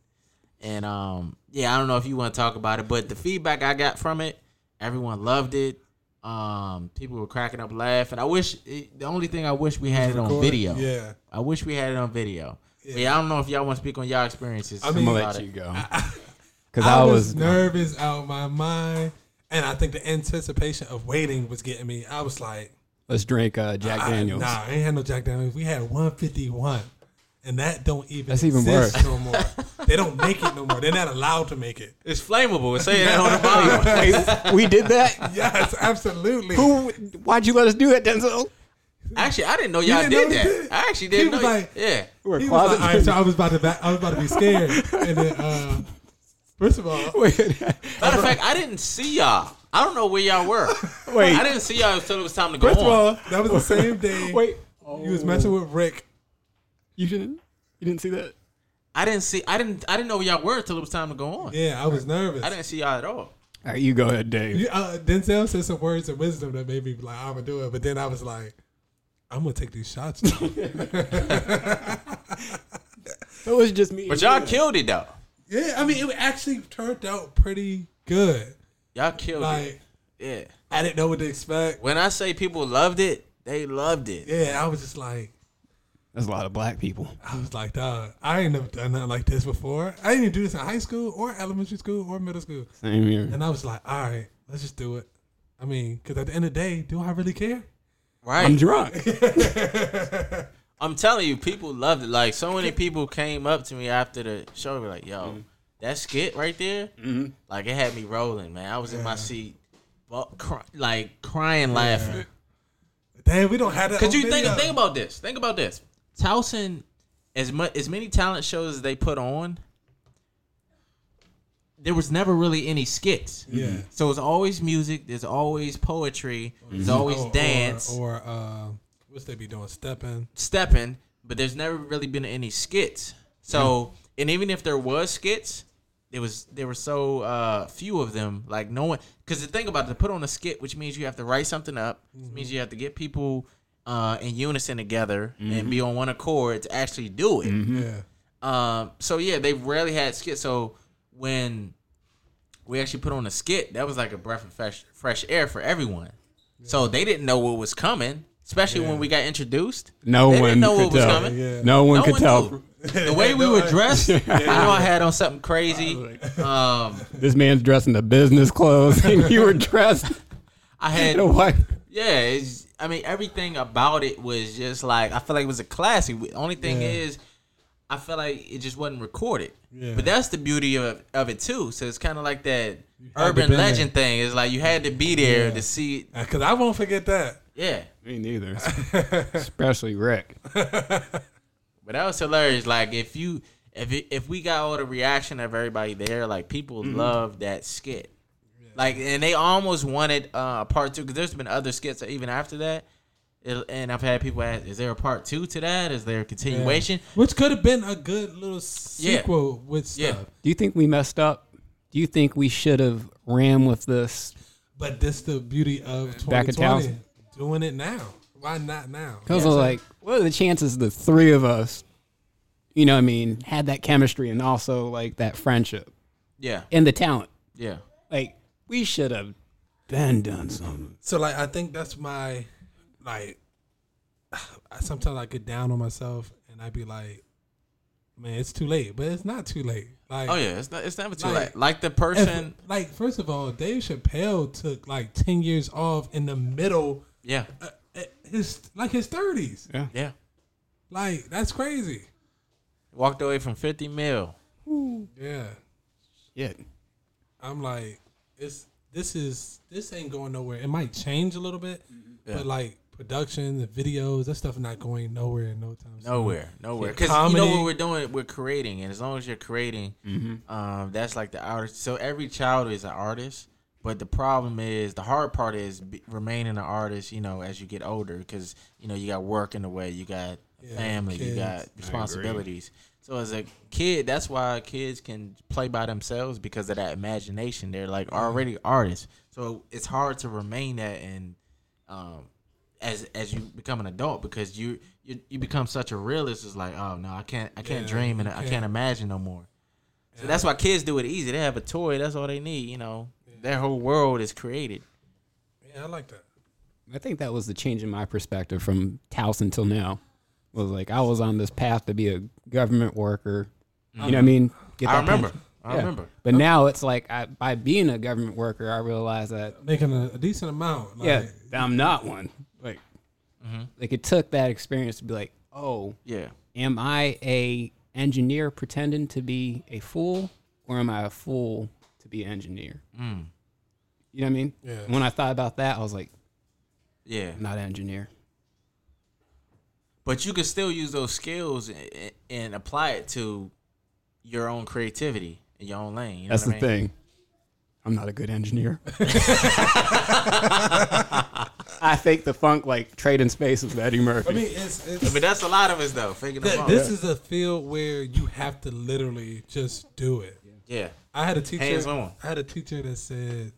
And um yeah, I don't know if you want to talk about it, but the feedback I got from it, everyone loved it. Um, people were cracking up laughing. I wish it, the only thing I wish we had it on video. Yeah, I wish we had it on video. But yeah, I don't know if y'all want to speak on y'all experiences. I mean- I'm gonna about let it. you go. because I, I, was, was nervous out my mind, and I think the anticipation of waiting was getting me. I was like, let's drink uh, Jack I- Daniels. nah, I ain't had no Jack Daniels. We had 151, and that don't even That's even worse. no more. they don't make it no more. They're not allowed to make it. It's flammable. Say that on the bottle. Wait, we did that. Yes, absolutely. Who? Why'd you let us do that, Denzel? Actually, I didn't know y'all didn't did know that. did? I actually didn't was know. like- yeah. We're He was like, all right, so I was about to, back, I was about to be scared, and then uh, first of all, Wait, Matter of fact, I didn't see y'all. I don't know where y'all were. Wait. I didn't see y'all until it was time to go first of on. all, that was the same day. wait. you was messing with Rick. You didn't? You didn't see that? I didn't see. I didn't. I didn't know where y'all were until it was time to go on. Yeah, I was nervous. I didn't see y'all at all. All right, you go ahead, Dave. You- uh, Denzel said some words of wisdom that made me like, I'm gonna do it. But then I was like, I'm gonna take these shots. Now. It was just me. But y'all killed it though. Yeah, I mean, it actually turned out pretty good. Y'all killed Like, it. Yeah. I didn't know what to expect. When I say people loved it, they loved it. Yeah, I was just like, There's a lot of black people. I was like, dog, I ain't never done nothing like this before. I didn't even do this in high school or elementary school or middle school. Same here. And I was like, all right, let's just do it. I mean, because at the end of the day, do I really care? Right. I'm drunk. I'm telling you, people loved it. Like so many people came up to me after the show, were like, "Yo, mm-hmm. that skit right there, mm-hmm. like it had me rolling, man. I was in my seat, bu- cry, like crying, laughing." Damn, we don't have that. Cause you think video. think about this. Think about this. Towson, as much as many talent shows as they put on, there was never really any skits. Yeah. So it's always music. There's always poetry. There's mm-hmm. always Or- or- dance, Or, uh, what's they be doing? Stepping. stepping. But there's never really been any skits. So and even if there was skits, there was there were so uh, few of them. Like no one. Because the thing about it, to put on a skit, which means you have to write something up, which means you have to get people uh, in unison together and be on one accord to actually do it. Yeah. Um, so yeah, they rarely had skits. So when we actually put on a skit, that was like a breath of fresh fresh air for everyone. So they didn't know what was coming, especially when we got introduced. No they one didn't know could what was tell. coming. Yeah. No one No could one tell. knew. The way we were dressed, I know I had on something crazy. Um, This man's dressed in the business clothes, and you were dressed I had in a white. Yeah, it's, I mean everything about it was just like I feel like it was a classic. Only thing Yeah. is, I feel like it just wasn't recorded. Yeah. But that's the beauty of of it too. So it's kind of like that urban been legend thing. It's like you had to be there Yeah. to see. Because I won't forget that. Yeah, Me neither. Especially Rick. but that was hilarious. Like if you if it, if we got all the reaction of everybody there, like people Mm-hmm. loved that skit. Like and they almost wanted uh, a part two because there's been other skits even after that. It, and I've had people ask, "Is there a part two to that? Is there a continuation?" Which could have been a good little Yeah. sequel with stuff. Yeah. Do you think we messed up? Do you think we should have ran with this? But this the beauty of Back in 2020. town. Doing it now. Why not now? Because Yeah, so- like, what are the chances the three of us, you know, what I mean, had that chemistry and also like that friendship Yeah, and the talent? yeah. Like, we should have been done something. So like I think that's my like I- sometimes I get down on myself and I'd be like, man, it's too late. But it's not too late. Like Oh yeah, it's not. It's never too Like- late. Like the if- person. like first of all, Dave Chappelle took like ten years off in the middle Yeah, uh, his like his thirties. Yeah. yeah. Like that's crazy. Walked away from fifty mil. Yeah. Yeah. I'm like, it's this is this ain't going nowhere. It might change a little bit, Yeah. but like production, the videos, that stuff not going nowhere in no time. soon. Nowhere, nowhere. Because you know comedy. what we're doing? We're creating, and as long as you're creating, um, that's like the artist. So every child is an artist, but the problem is the hard part is remaining an artist. You know, as you get older, because you know you got work in the way, you got Yeah, family, you got responsibilities. So as a kid, that's why kids can play by themselves because of that imagination. They're like already artists, so it's hard to remain that and um, as as you become an adult because you you, you become such a realist. It's like, oh no, I can't I can't Yeah, dream and I can't can't. imagine no more. So that's why kids do it easy. They have a toy. That's all they need. You know, their whole world is created. Yeah, I like that. I think that was the change in my perspective from Towson till now. Was like I was on this path to be a government worker. You know what I mean? Get I that remember. pension. I Yeah. remember. But now it's like I, by being a government worker, I realize that Making a, a decent amount. Like, yeah, I'm not one. Like, like it took that experience to be like, oh, Yeah. am I a engineer pretending to be a fool, or am I a fool to be an engineer? Mm. You know what I mean? Yeah. When I thought about that, I was like, Yeah. I'm not an engineer. But you can still use those skills and, and apply it to your own creativity in your own lane. You know That's what the I mean? thing. I'm not a good engineer. I fake the funk like trading spaces with Eddie Murphy. I mean, it's, it's But that's a lot of us though. Faking the th- funk. this is a field where you have to literally just do it. yeah. I had a teacher. Hands on. I had a teacher that said,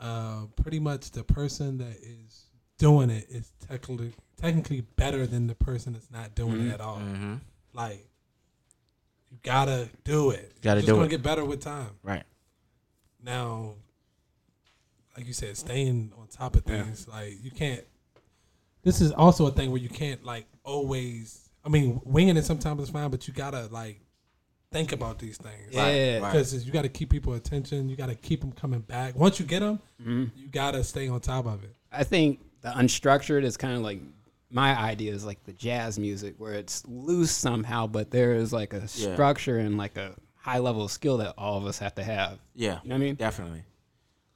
uh, pretty much the person that is doing it is technically technically better than the person that's not doing it at all. Mm-hmm. Like, you gotta do it. Gotta You're just do gonna it. get better with time. Right. Now, like you said, staying on top of things. Like you can't. This is also a thing where you can't like always. I mean, winging it sometimes is fine, but you gotta like think about these things. yeah, right. because you got to keep people attention. You got to keep them coming back. Once you get them, you got to stay on top of it. I think the unstructured is kind of like my idea is like the jazz music where it's loose somehow, but there is like a Yeah. structure and like a high level of skill that all of us have to have. Yeah. You know what I mean? Definitely.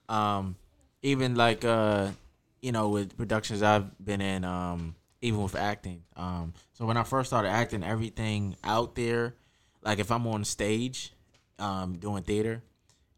Um, even like uh, you know, with productions I've been in, um, even with acting. Um, so when I first started acting, everything out there, like if I'm on stage, um, doing theater,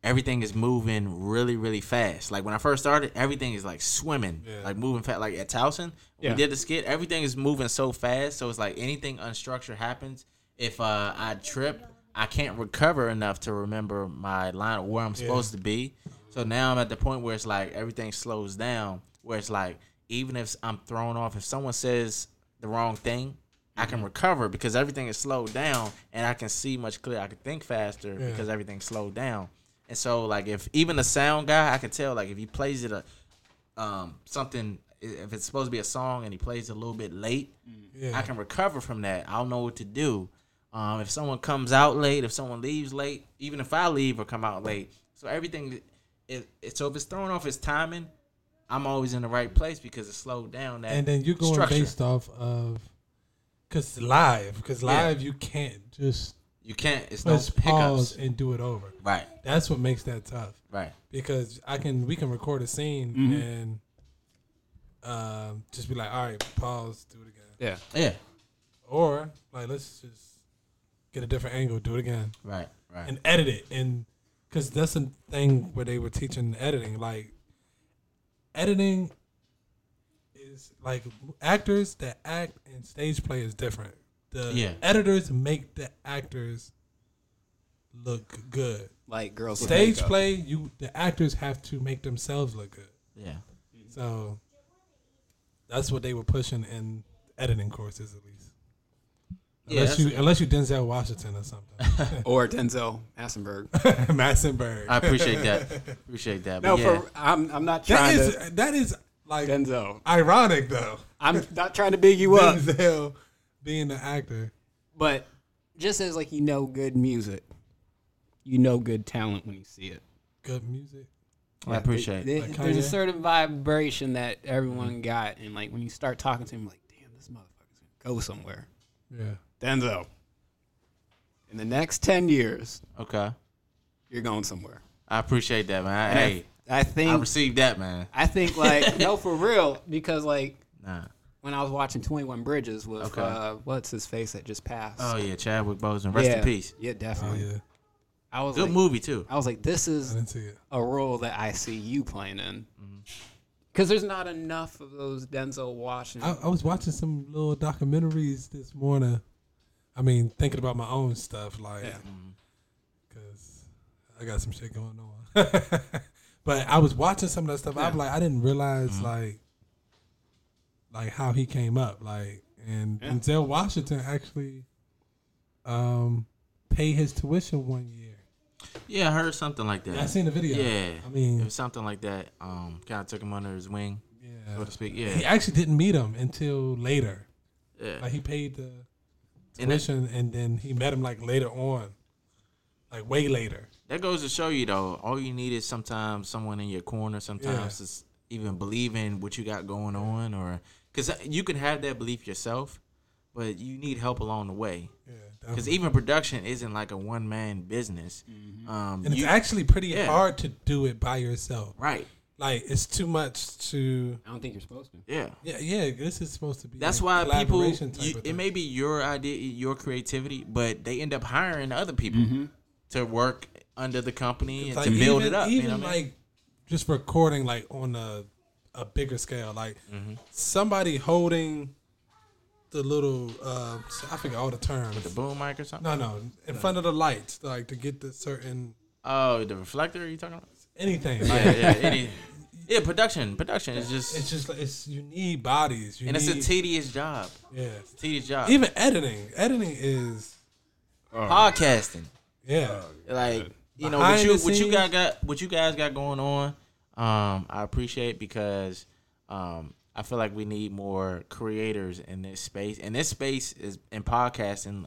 everything is moving really, really fast. Like when I first started, everything is like swimming, Yeah. like moving fast. Like at Towson, Yeah. we did the skit, everything is moving so fast. So it's like anything unstructured happens. If uh, I trip, I can't recover enough to remember my line where I'm supposed to be. So now I'm at the point where it's like everything slows down. Where it's like even if I'm thrown off, if someone says the wrong thing, I can recover because everything is slowed down and I can see much clearer. I can think faster Yeah. because everything's slowed down. And so like if even the sound guy, I can tell like if he plays it a um something if it's supposed to be a song and he plays it a little bit late, Yeah, I can recover from that. I'll know what to do. Um, if someone comes out late, if someone leaves late, even if I leave or come out late, so everything, it, it so if it's thrown off its timing, I'm always in the right place because it's slowed down. That and then you're going structure. based off of because live, because Yeah. live you can't just You can't. It's no press pause hiccups. and do it over. Right. That's what makes that tough. Right. Because I can we can record a scene Mm-hmm. and um, just be like, all right, pause, do it again, Yeah. Yeah. or like let's just get a different angle, do it again. Right. Right. and edit it and because that's the thing where they were teaching editing like editing is like actors that act and stage play is different the Yeah. editors make the actors look good Like girls stage makeup. play you the actors have to make themselves look good yeah. so that's what they were pushing in editing courses at least Yeah, unless that's- you unless you denzel washington or something or Denzel Massenberg. massenberg I appreciate that. Appreciate that. No, yeah. for I'm I'm not That trying is to that is like Denzel. ironic though. I'm not trying to big you up, Denzel being the actor. but just as like you know good music, you know good talent when you see it. Good music. I appreciate. There- Like there's a certain vibration that everyone got, and like when you start talking to him, like, damn, this motherfucker's gonna go somewhere. Yeah. Denzel. In the next ten years, Okay. you're going somewhere. I appreciate that, man. And I- think I, I think received that, man. I think like no for real because like Nah. when I was watching Twenty One Bridges with Okay. uh, what's his face that just passed. Oh yeah, Chadwick Boseman. Rest yeah, in peace. Yeah, Oh definitely. yeah. I was Good like, movie too. I was like, this is didn't see it. a role that I see you playing in. Mm-hmm. Because there's not enough of those Denzel Washington. I, I was watching some little documentaries this morning. I mean, thinking about my own stuff, like, Yeah. because I got some shit going on. but I was watching some of that stuff. I'm like, I didn't realize Mm-hmm. like, like how he came up, like, and Yeah. Denzel Washington actually, um, paid his tuition one year. Yeah, I heard something like that. I seen the video. Yeah, I mean, it was something like that. Um, kind of took him under his wing, yeah. so to speak. Yeah. He actually didn't meet him until later. yeah. Like he paid the And it- tuition, and then he met him like later on. like way later. That goes to show you though, all you need is sometimes someone in your corner. Sometimes Yeah. it's even believing what you got going on, or because you can have that belief yourself, but you need help along the way. Yeah, Because even production isn't like a one man business. Um, and it's you- actually pretty Yeah. hard to do it by yourself. right. Like it's too much to. I don't think you're supposed to. Yeah. Yeah, yeah. This is supposed to be. That's a why people. type You, of it may be your idea, your creativity, but they end up hiring other people to work under the company and Like, to build even, it up. Even you know what I mean? like just recording like on a a bigger scale, like Mm-hmm. somebody holding the little uh, I forget all the terms. the boom mic or something. no, no, in front of the lights, like to get the certain Oh, the reflector. Are you talking about? anything. Yeah, Like, yeah, any, yeah. Production, production is just, It's just like it's you need bodies. You and it's a tedious job. yeah. It's a tedious job. Even editing, editing is podcasting, yeah. like you know what you what you got got what you guys got going on. Um, I appreciate because um, I feel like we need more creators in this space. And this space is in podcasting.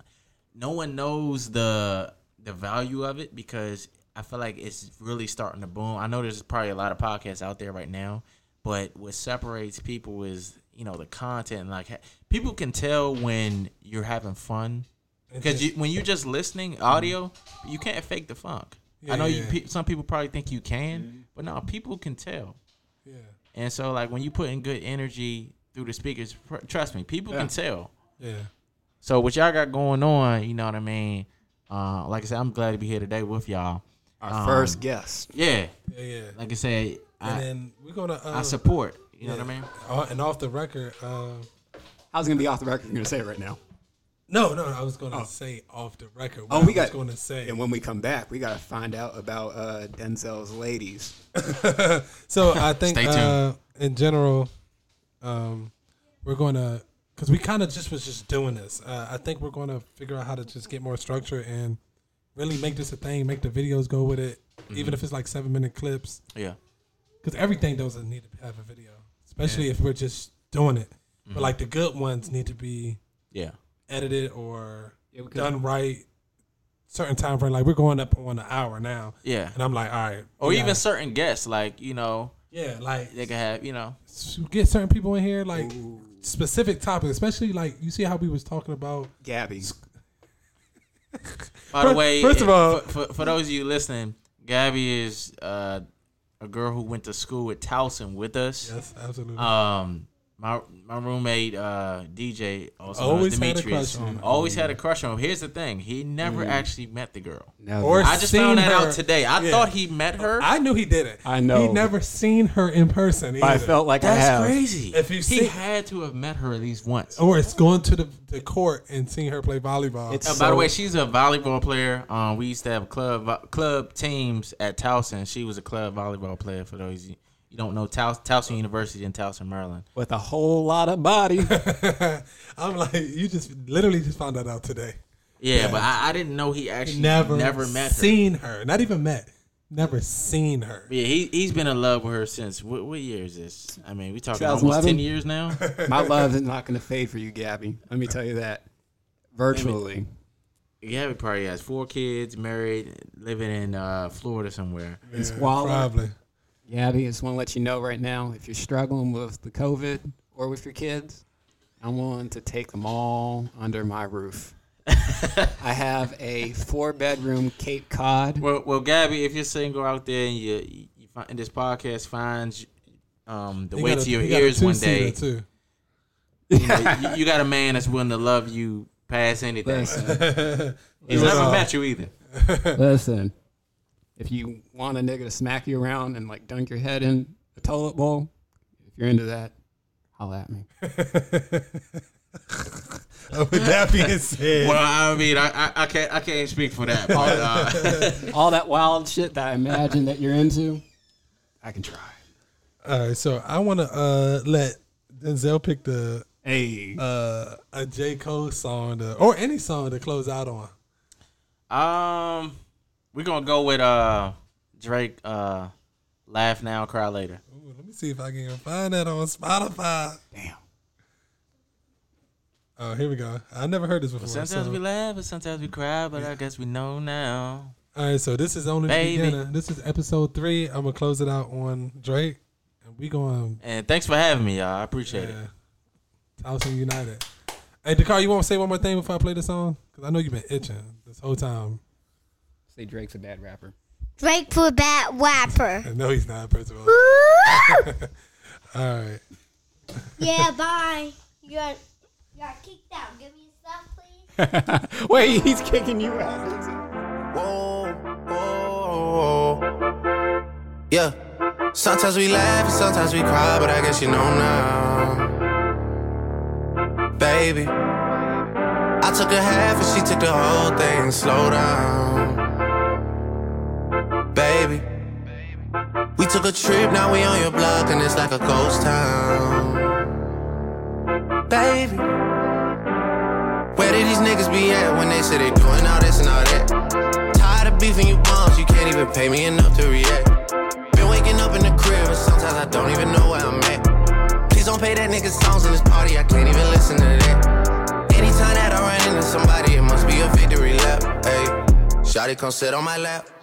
No one knows the the value of it because I feel like it's really starting to boom. I know there's probably a lot of podcasts out there right now, but what separates people is you know the content. Like people can tell when you're having fun because you, when you're just listening audio, you can't fake the funk. I know. Yeah. Pe- some people probably think you can, but no, people can tell. Yeah. And so, like when you put in good energy through the speakers, pr- trust me, people can tell. Yeah. So what y'all got going on, you know what I mean? Uh, like I said, I'm glad to be here today with y'all. Our Um, first guest. Yeah, Yeah, yeah. like I said, and I, then we're gonna. Uh, I support. You know what I mean? Uh, and off the record, uh, I was gonna be off the record. You're gonna say it right now. No, no, I was gonna say off the record. Oh, what we I got- gonna say. And when we come back, we gotta find out about uh, Denzel's ladies. so I think Stay tuned. uh, in general, um, we're gonna because we kind of just was just doing this. Uh, I think we're gonna figure out how to just get more structure and really make this a thing. Make the videos go with it, Mm-hmm. even if it's like seven minute clips. Yeah. Because everything doesn't need to have a video, especially if we're just doing it. Mm-hmm. But like the good ones need to be Yeah. Edited or Yeah, done right. Certain time frame, like we're going up on an hour now, Yeah. and I'm like, all right, Or even gotta- certain guests, like you know, yeah, like they can have, you know, get certain people in here, like specific topics, especially like you see how we was talking about. Gabby. By the Fir- way, first of all- for, for, for those of you listening, Gabby is uh, a girl who went to school with Towson with us. Yes, absolutely. Um, my my roommate uh, DJ also Always known had a Demetrius. crush on her. Always had a crush on him. Here's the thing: he never actually met the girl. No, Or I just seen found that her- out today. I yeah. thought he met her. I knew he didn't. I know. he never seen her in person. I felt like I That's have. crazy. If you see, he had to have met her at least once. or it's going to the, the court and seeing her play volleyball. It's- Uh, by the way, she's a volleyball player. Um, we used to have club club teams at Towson. She was a club volleyball player. For those you, you don't know, Tows- Towson University in Towson, Maryland. With a whole lot of body. I'm like, you just literally just found that out today. Yeah, but I, I didn't know he actually Never, never met her. seen her. Not even met. Never seen her. Yeah, he he's been in love with her since what, what year is this? I mean, we talking almost ten years now. My love is not gonna fade for you, Gabby. Let me tell you that. Virtually. yeah, he probably has four kids, married, living in uh, Florida somewhere. And Squalor. Probably. Gabby, I just want to let you know right now if you're struggling with the COVID or with your kids, I'm willing to take them all under my roof. I have a four bedroom Cape Cod. Well, well, Gabby, if you're single out there and you you find and this podcast finds um the He way got a- to your he ears one day, Too. you, know, you, you got a man that's willing to love you past anything. Listen, He's It was, never uh, met you either. listen. If you want a nigga to smack you around and like dunk your head in a toilet bowl, if you're into that, holla at me. With that being said, Well, I mean, I, I, I can't I can't speak for that. But, uh, All that wild shit that I imagine that you're into, I can try. all right. So I want to uh, let Denzel pick the Hey, uh, a J Cole song to, or any song to close out on. um, we're gonna go with uh Drake. Uh, laugh now, cry later. Ooh, let me see if I can find that on Spotify. damn. Oh, here we go. I never heard this before. Sometimes so- we laugh, and sometimes we cry, but I guess we know now. All right, so this is only Baby. the beginning. This is episode three. I'm gonna close it out on Drake, and we going And thanks for having me, y'all. I appreciate it. yeah, Towson United. Hey, Dakar, you want to say one more thing before I play the song? Because I know you've been itching this whole time. Say Drake's a bad rapper. Drake for bad rapper. no, he's not, first of all. All right. yeah, bye. You got, you got kicked out. Give me your stuff, please. Wait, he's kicking you out. Whoa, whoa. Yeah. Sometimes we laugh and sometimes we cry, but I guess you know now. Baby. I took a half and she took the whole thing. Slow down. Baby. We took a trip, now we on your block, and it's like a ghost town. Baby. Where did these niggas be at when they say they doing all this and all that? Tired of beefing you bums, you can't even pay me enough to react. Been waking up in the crib, and sometimes I don't even know where I'm at. Please don't play that nigga songs in this party, I can't even listen to that. Anytime that I run into somebody, it must be a victory lap. Hey, Shotty come sit on my lap.